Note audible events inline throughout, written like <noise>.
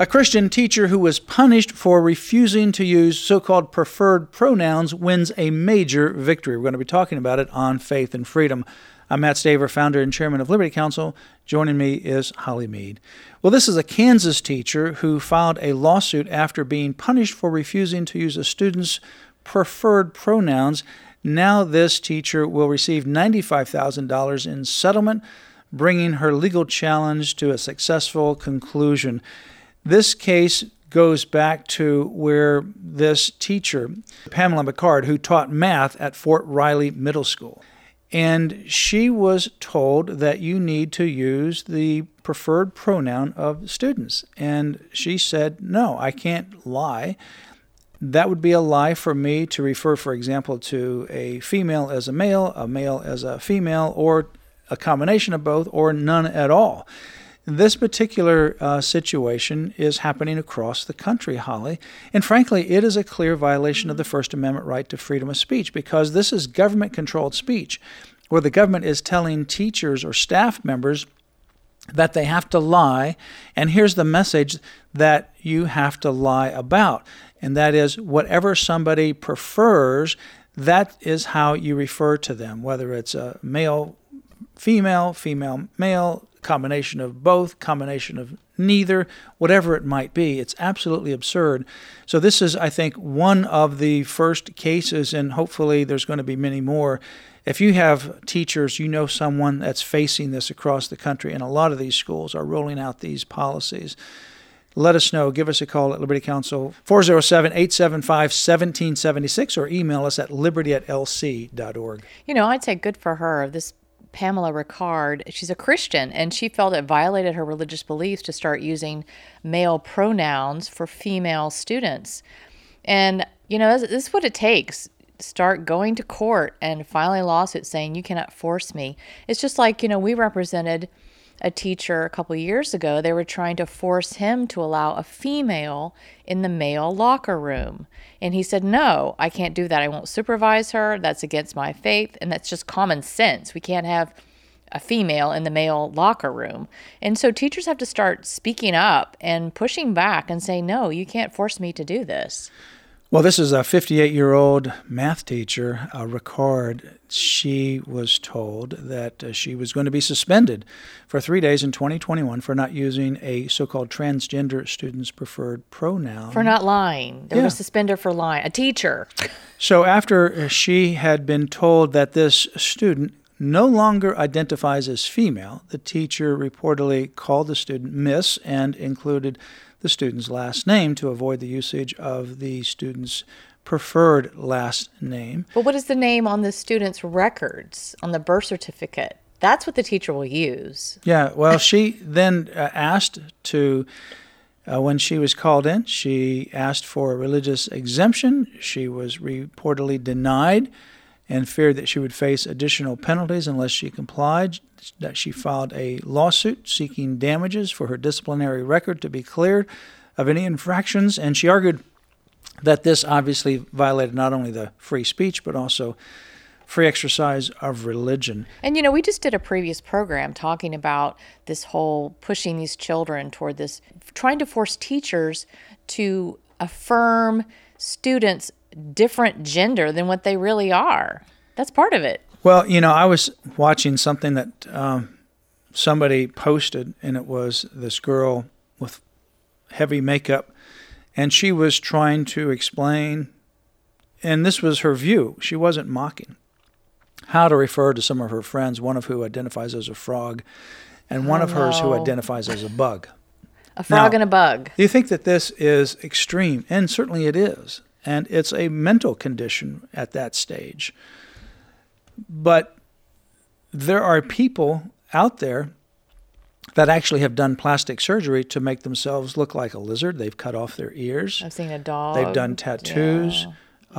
A Christian teacher who was punished for refusing to use so called preferred pronouns wins a major victory. We're going to be talking about it on Faith and Freedom. I'm Matt Staver, founder and chairman of Liberty Counsel. Joining me is Holly Mead. Well, this is a Kansas teacher who filed a lawsuit after being punished for refusing to use a student's preferred pronouns. Now, this teacher will receive $95,000 in settlement, bringing her legal challenge to a successful conclusion. This case goes back to where this teacher, Pamela McCard, who taught math at Fort Riley Middle School, and she was told that you need to use the preferred pronoun of students. And she said, No, I can't lie. That would be a lie for me to refer, for example, to a female as a male, a male as a female, or a combination of both, or none at all. This particular uh, situation is happening across the country, Holly. And frankly, it is a clear violation of the First Amendment right to freedom of speech because this is government controlled speech where the government is telling teachers or staff members that they have to lie. And here's the message that you have to lie about. And that is whatever somebody prefers, that is how you refer to them, whether it's a male, female, female, male, combination of both, combination of neither, whatever it might be. It's absolutely absurd. So, this is, I think, one of the first cases, and hopefully there's going to be many more. If you have teachers, you know someone that's facing this across the country, and a lot of these schools are rolling out these policies. Let us know. Give us a call at Liberty Counsel 407 875 1776, or email us at liberty at lc.org. You know, I'd say good for her. This Pamela Ricard, she's a Christian, and she felt it violated her religious beliefs to start using male pronouns for female students. And, you know, this, this is what it takes. Start going to court and filing a lawsuit saying you cannot force me. It's just like, you know, we represented a teacher a couple years ago, they were trying to force him to allow a female in the male locker room. And he said, No, I can't do that. I won't supervise her. That's against my faith. And that's just common sense. We can't have a female in the male locker room. And so teachers have to start speaking up and pushing back and say, No, you can't force me to do this. Well, this is a 58 year old math teacher, uh, Ricard. She was told that uh, she was going to be suspended for three days in 2021 for not using a so called transgender student's preferred pronoun. For not lying. There yeah. was a suspender for lying. A teacher. So, after she had been told that this student no longer identifies as female, the teacher reportedly called the student Miss and included the student's last name to avoid the usage of the student's preferred last name. But what is the name on the student's records, on the birth certificate? That's what the teacher will use. Yeah, well, she then uh, asked to, uh, when she was called in, she asked for a religious exemption. She was reportedly denied and feared that she would face additional penalties unless she complied. That she filed a lawsuit seeking damages for her disciplinary record to be cleared of any infractions, and she argued that this obviously violated not only the free speech but also free exercise of religion. And you know, we just did a previous program talking about this whole pushing these children toward this, trying to force teachers to affirm students' different gender than what they really are. That's part of it. Well, you know, I was watching something that um, somebody posted, and it was this girl with heavy makeup, and she was trying to explain, and this was her view. She wasn't mocking how to refer to some of her friends, one of who identifies as a frog, and one oh, of hers who identifies as a bug. A frog now, and a bug. Do you think that this is extreme? And certainly it is and it's a mental condition at that stage. But there are people out there that actually have done plastic surgery to make themselves look like a lizard. They've cut off their ears. I've seen a dog. They've done tattoos Yeah.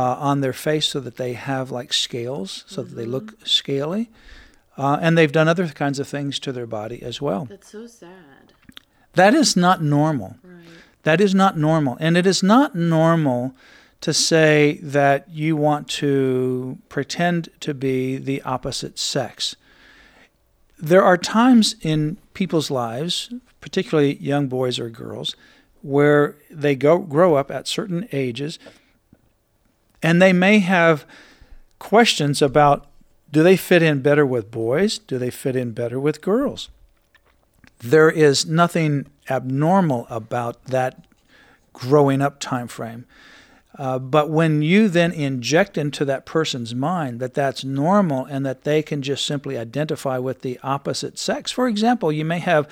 uh, on their face so that they have like scales, so that they Mm-hmm. look scaly. Uh, and they've done other kinds of things to their body as well. That's so sad. That is not normal. Right. That is not normal. And it is not normal to say that you want to pretend to be the opposite sex. There are times in people's lives, particularly young boys or girls, where they go grow up at certain ages and they may have questions about do they fit in better with boys? Do they fit in better with girls? There is nothing abnormal about that growing up time frame. Uh, but when you then inject into that person's mind that that's normal and that they can just simply identify with the opposite sex, for example, you may have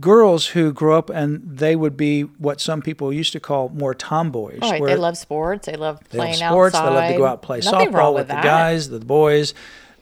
girls who grow up and they would be what some people used to call more tomboyish. Right. where They love sports. They love they love playing sports. outside. They love to go out and play Nothing softball with, with the guys, the boys.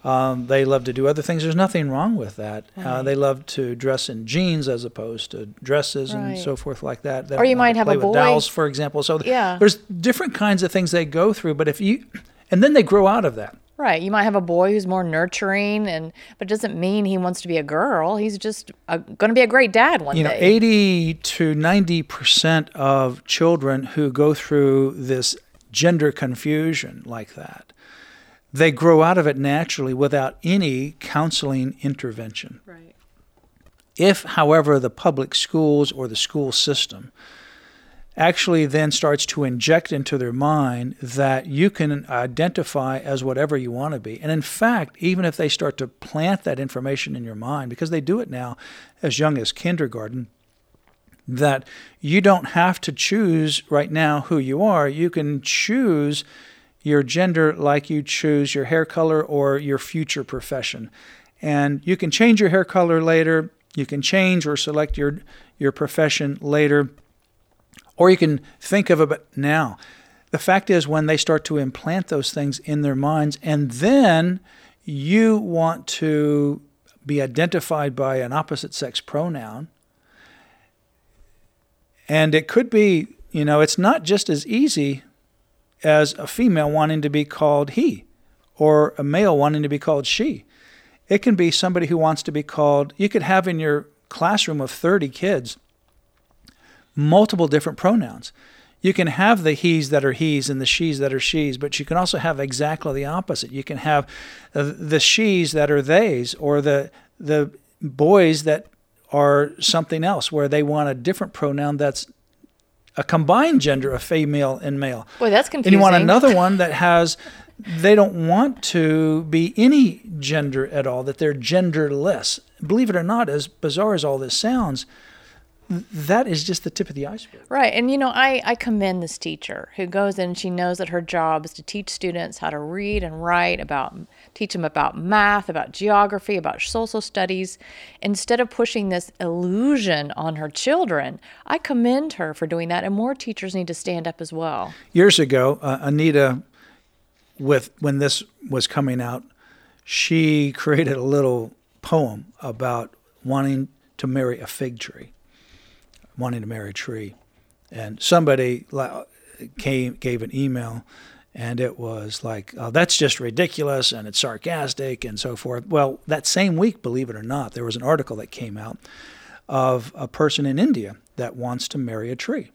Um, they love to do other things. There's nothing wrong with that. Uh, they love to dress in jeans as opposed to dresses and so forth like that. They Or you might have play a with dolls, for example. So Yeah. there's different kinds of things they go through. But if you, and then they grow out of that. Right. You might have a boy who's more nurturing, and but it doesn't mean he wants to be a girl. He's just going to be a great dad one You know, day. 80 to 90 percent of children who go through this gender confusion like that, they grow out of it naturally without any counseling intervention. right. If, however, the public schools or the school system actually then starts to inject into their mind that you can identify as whatever you want to be. And in fact, even if they start to plant that information in your mind, because they do it now as young as kindergarten, that you don't have to choose right now who you are. You can choose your gender like you choose your hair color or your future profession. And you can change your hair color later. You can change or select your your profession later. Or you can think of it now. The fact is, when they start to implant those things in their minds, and then you want to be identified by an opposite sex pronoun, and it could be, you know, it's not just as easy as a female wanting to be called he or a male wanting to be called she. It can be somebody who wants to be called, you could have in your classroom of 30 kids multiple different pronouns. You can have the he's that are he's and the she's that are she's, but you can also have exactly the opposite. You can have the she's that are theys, or the the boys that are something else, where they want a different pronoun that's a combined gender of female and male. Boy, that's confusing. And you want another one that has they don't want to be any gender at all, that they're genderless. Believe it or not, as bizarre as all this sounds, that is just the tip of the iceberg. Right. And, you know, I, I commend this teacher who goes in and she knows that her job is to teach students how to read and write, about teach them about math, about geography, about social studies, instead of pushing this illusion on her children. I commend her for doing that. And more teachers need to stand up as well. Years ago, uh, Anita, with when this was coming out, she <laughs> created a little poem about wanting to marry a fig tree, wanting to marry a tree, and somebody came gave an email, and it was like, oh, "That's just ridiculous," and it's sarcastic and so forth. Well, that same week, believe it or not, there was an article that came out of a person in India that wants to marry a tree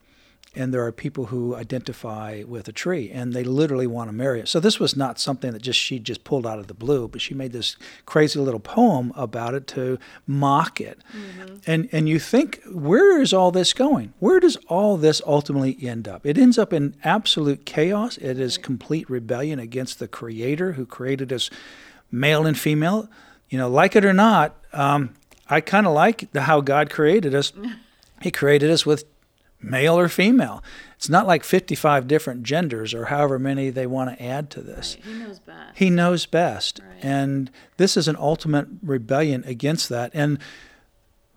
and there are people who identify with a tree and they literally want to marry it. So this was not something that just she just pulled out of the blue, but she made this crazy little poem about it to mock it. And and you think where is all this going? Where does all this ultimately end up? It ends up in absolute chaos. It is complete rebellion against the creator who created us male and female. You know, like it or not, um, I kind of like the, how God created us. <laughs> He created us with male or female. It's not like 55 different genders or however many they want to add to this. He knows best. He knows best. And this is an ultimate rebellion against that. And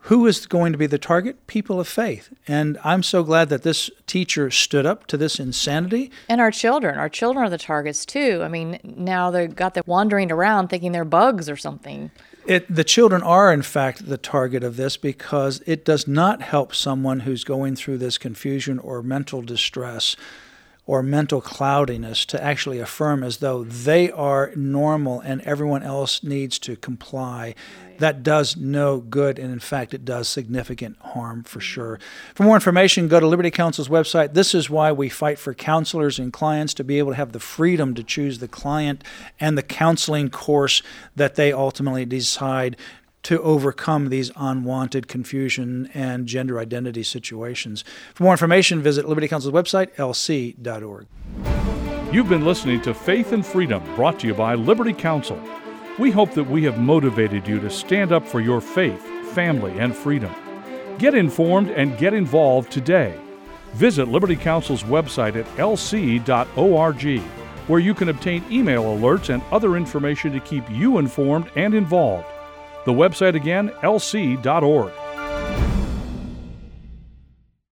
who is going to be the target? People of faith. And I'm so glad that this teacher stood up to this insanity. And our children. Our children are the targets too. I mean, now they've got them wandering around thinking they're bugs or something. It, the children are, in fact, the target of this because it does not help someone who's going through this confusion or mental distress or mental cloudiness to actually affirm as though they are normal and everyone else needs to comply. Right. That does no good, and in fact, it does significant harm for sure. For more information, go to Liberty Counsel's website. This is why we fight for counselors and clients to be able to have the freedom to choose the client and the counseling course that they ultimately decide to overcome these unwanted confusion and gender identity situations. For more information, visit Liberty Counsel's website, lc.org. You've been listening to Faith and Freedom, brought to you by Liberty Counsel. We hope that we have motivated you to stand up for your faith, family, and freedom. Get informed and get involved today. Visit Liberty Counsel's website at lc.org, where you can obtain email alerts and other information to keep you informed and involved. The website again, lc.org.